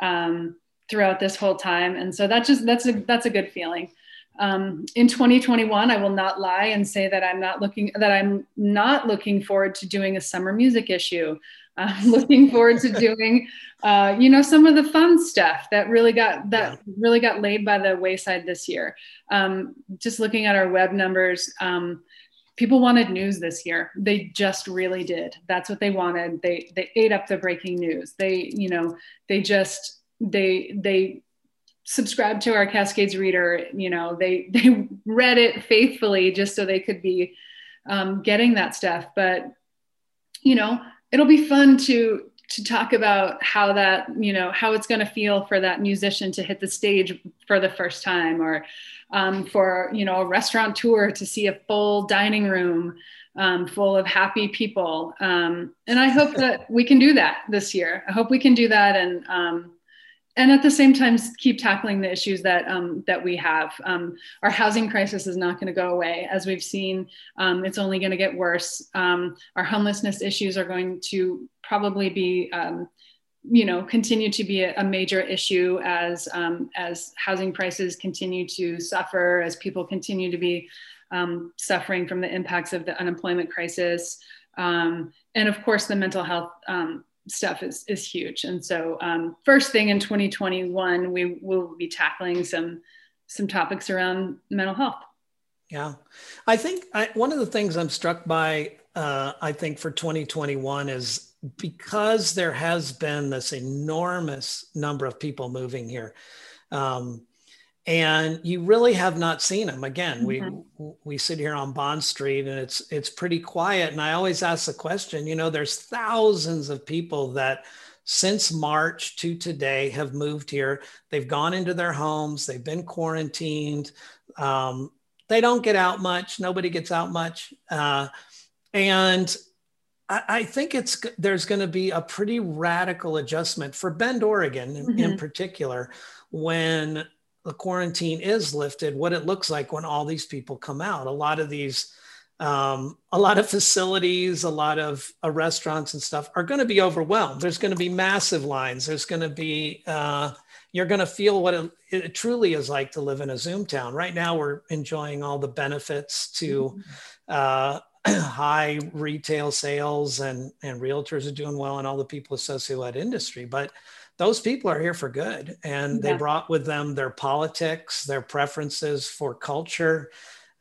um, throughout this whole time. And so that's just that's a that's a good feeling. Um, in 2021 i will not lie and say that i'm not looking that i'm not looking forward to doing a summer music issue I'm looking forward to doing, uh, you know, some of the fun stuff that really got that yeah. really got laid by the wayside this year. Um, just looking at our web numbers, um, people wanted news this year. They just really did. That's what they wanted. They they ate up the breaking news. They you know they just they they subscribed to our Cascades reader. You know they they read it faithfully just so they could be um, getting that stuff. But you know it'll be fun to to talk about how that you know how it's going to feel for that musician to hit the stage for the first time or um, for you know a restaurant tour to see a full dining room um, full of happy people. Um, and i hope that we can do that this year. I hope we can do that and um, and at the same time keep tackling the issues that um, that we have. Um, our housing crisis is not going to go away, as we've seen. Um, it's only going to get worse. Um, our homelessness issues are going to probably be, um, you know, continue to be a, a major issue as um, as housing prices continue to suffer, as people continue to be suffering from the impacts of the unemployment crisis, and of course the mental health stuff is is huge. And so, um, first thing in 2021, we will be tackling some some topics around mental health. Yeah, I think I, one of the things I'm struck by, uh, I think for 2021 is because there has been this enormous number of people moving here. Um, and you really have not seen them again. Mm-hmm. we we sit here on bond street and it's it's pretty quiet. And i always ask the question you know there's thousands of people that since march to today have moved here. They've gone into their homes. They've been quarantined. Um, they don't get out much. Nobody gets out much. Uh, and I, I think it's there's going to be a pretty radical adjustment for bend oregon in, mm-hmm. in particular when the quarantine is lifted, what it looks like when all these people come out. A lot of these, um, a lot of facilities, a lot of uh, restaurants and stuff are going to be overwhelmed. There's going to be massive lines. There's going to be, uh, you're going to feel what it, it, truly is like to live in a Zoom town. Right now, we're enjoying all the benefits to uh, high retail sales, and and realtors are doing well, and all the people associated with that industry. But those people are here for good and yeah. they brought with them their politics their preferences for culture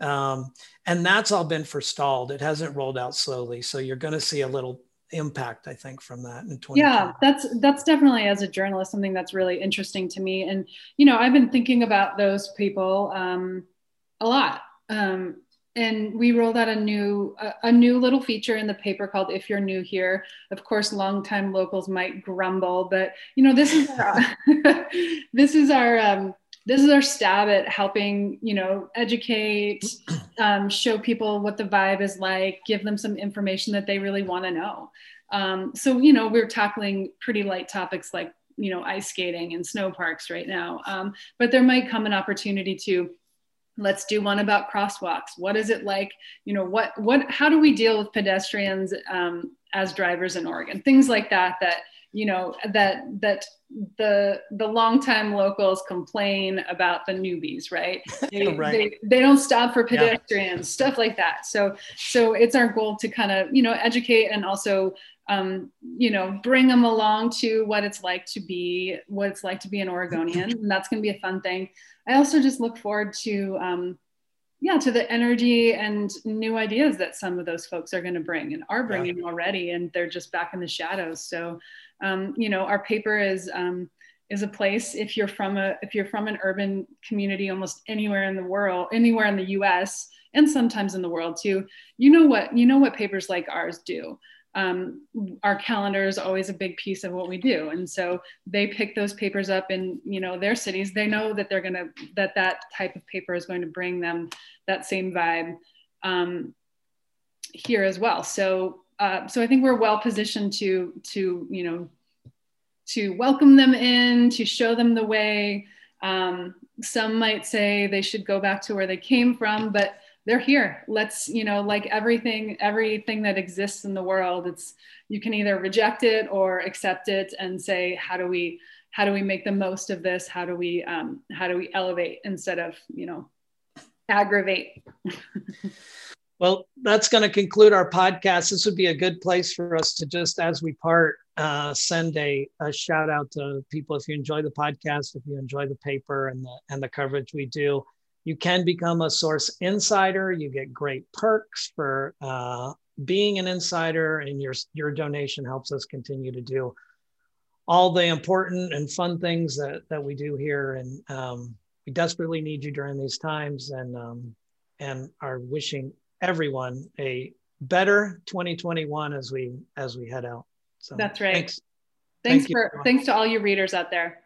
um, and that's all been forestalled. It hasn't rolled out slowly so you're going to see a little impact i think from that in 2020 yeah that's that's definitely as a journalist something that's really interesting to me and you know i've been thinking about those people um, a lot. Um, and we rolled out a new a, a, new little feature in the paper called if you're new here. Of course longtime locals might grumble but you know this is our, this is our um, this is our stab at helping you know educate um, show people what the vibe is like give them some information that they really want to know. Um, so you know we're tackling pretty light topics like you know ice skating and snow parks right now. Um, but there might come an opportunity to let's do one about crosswalks. What is it like? You know what what how do we deal with pedestrians um, as drivers in oregon? Things like that that you know that that the the longtime locals complain about the newbies right? They, right. they, they don't stop for pedestrians yeah. stuff like that. So so it's our goal to kind of you know educate and also um, you know bring them along to what it's like to be what it's like to be an oregonian and that's going to be a fun thing I also just look forward to, um, yeah, to the energy and new ideas that some of those folks are going to bring and are bringing yeah. already, and they're just back in the shadows. So, um, you know, our paper is um, is a place if you're from a if you're from an urban community, almost anywhere in the world, anywhere in the U.S. and sometimes in the world too. You know what you know what papers like ours do um, our calendar is always a big piece of what we do. And so they pick those papers up in you know their cities. They know that they're going to that that type of paper is going to bring them that same vibe um, here as well. So uh, so i think we're well positioned to to you know to welcome them in to show them the way. Um, some might say they should go back to where they came from but they're here. Let's you know like everything everything that exists in the world it's you can either reject it or accept it and say how do we how do we make the most of this? How do we um, how do we elevate instead of you know aggravate? Well that's going to conclude our podcast. This would be a good place for us to just as we part uh, send a, a shout out to people if you enjoy the podcast if you enjoy the paper and the and the coverage we do you can become a source insider. You get great perks for uh, being an insider, and your your donation helps us continue to do all the important and fun things that that we do here. And um, we desperately need you during these times, and um, and are wishing everyone a better 2021 as we as we head out. So that's right. Thanks. Thanks Thank for thanks to all your readers out there.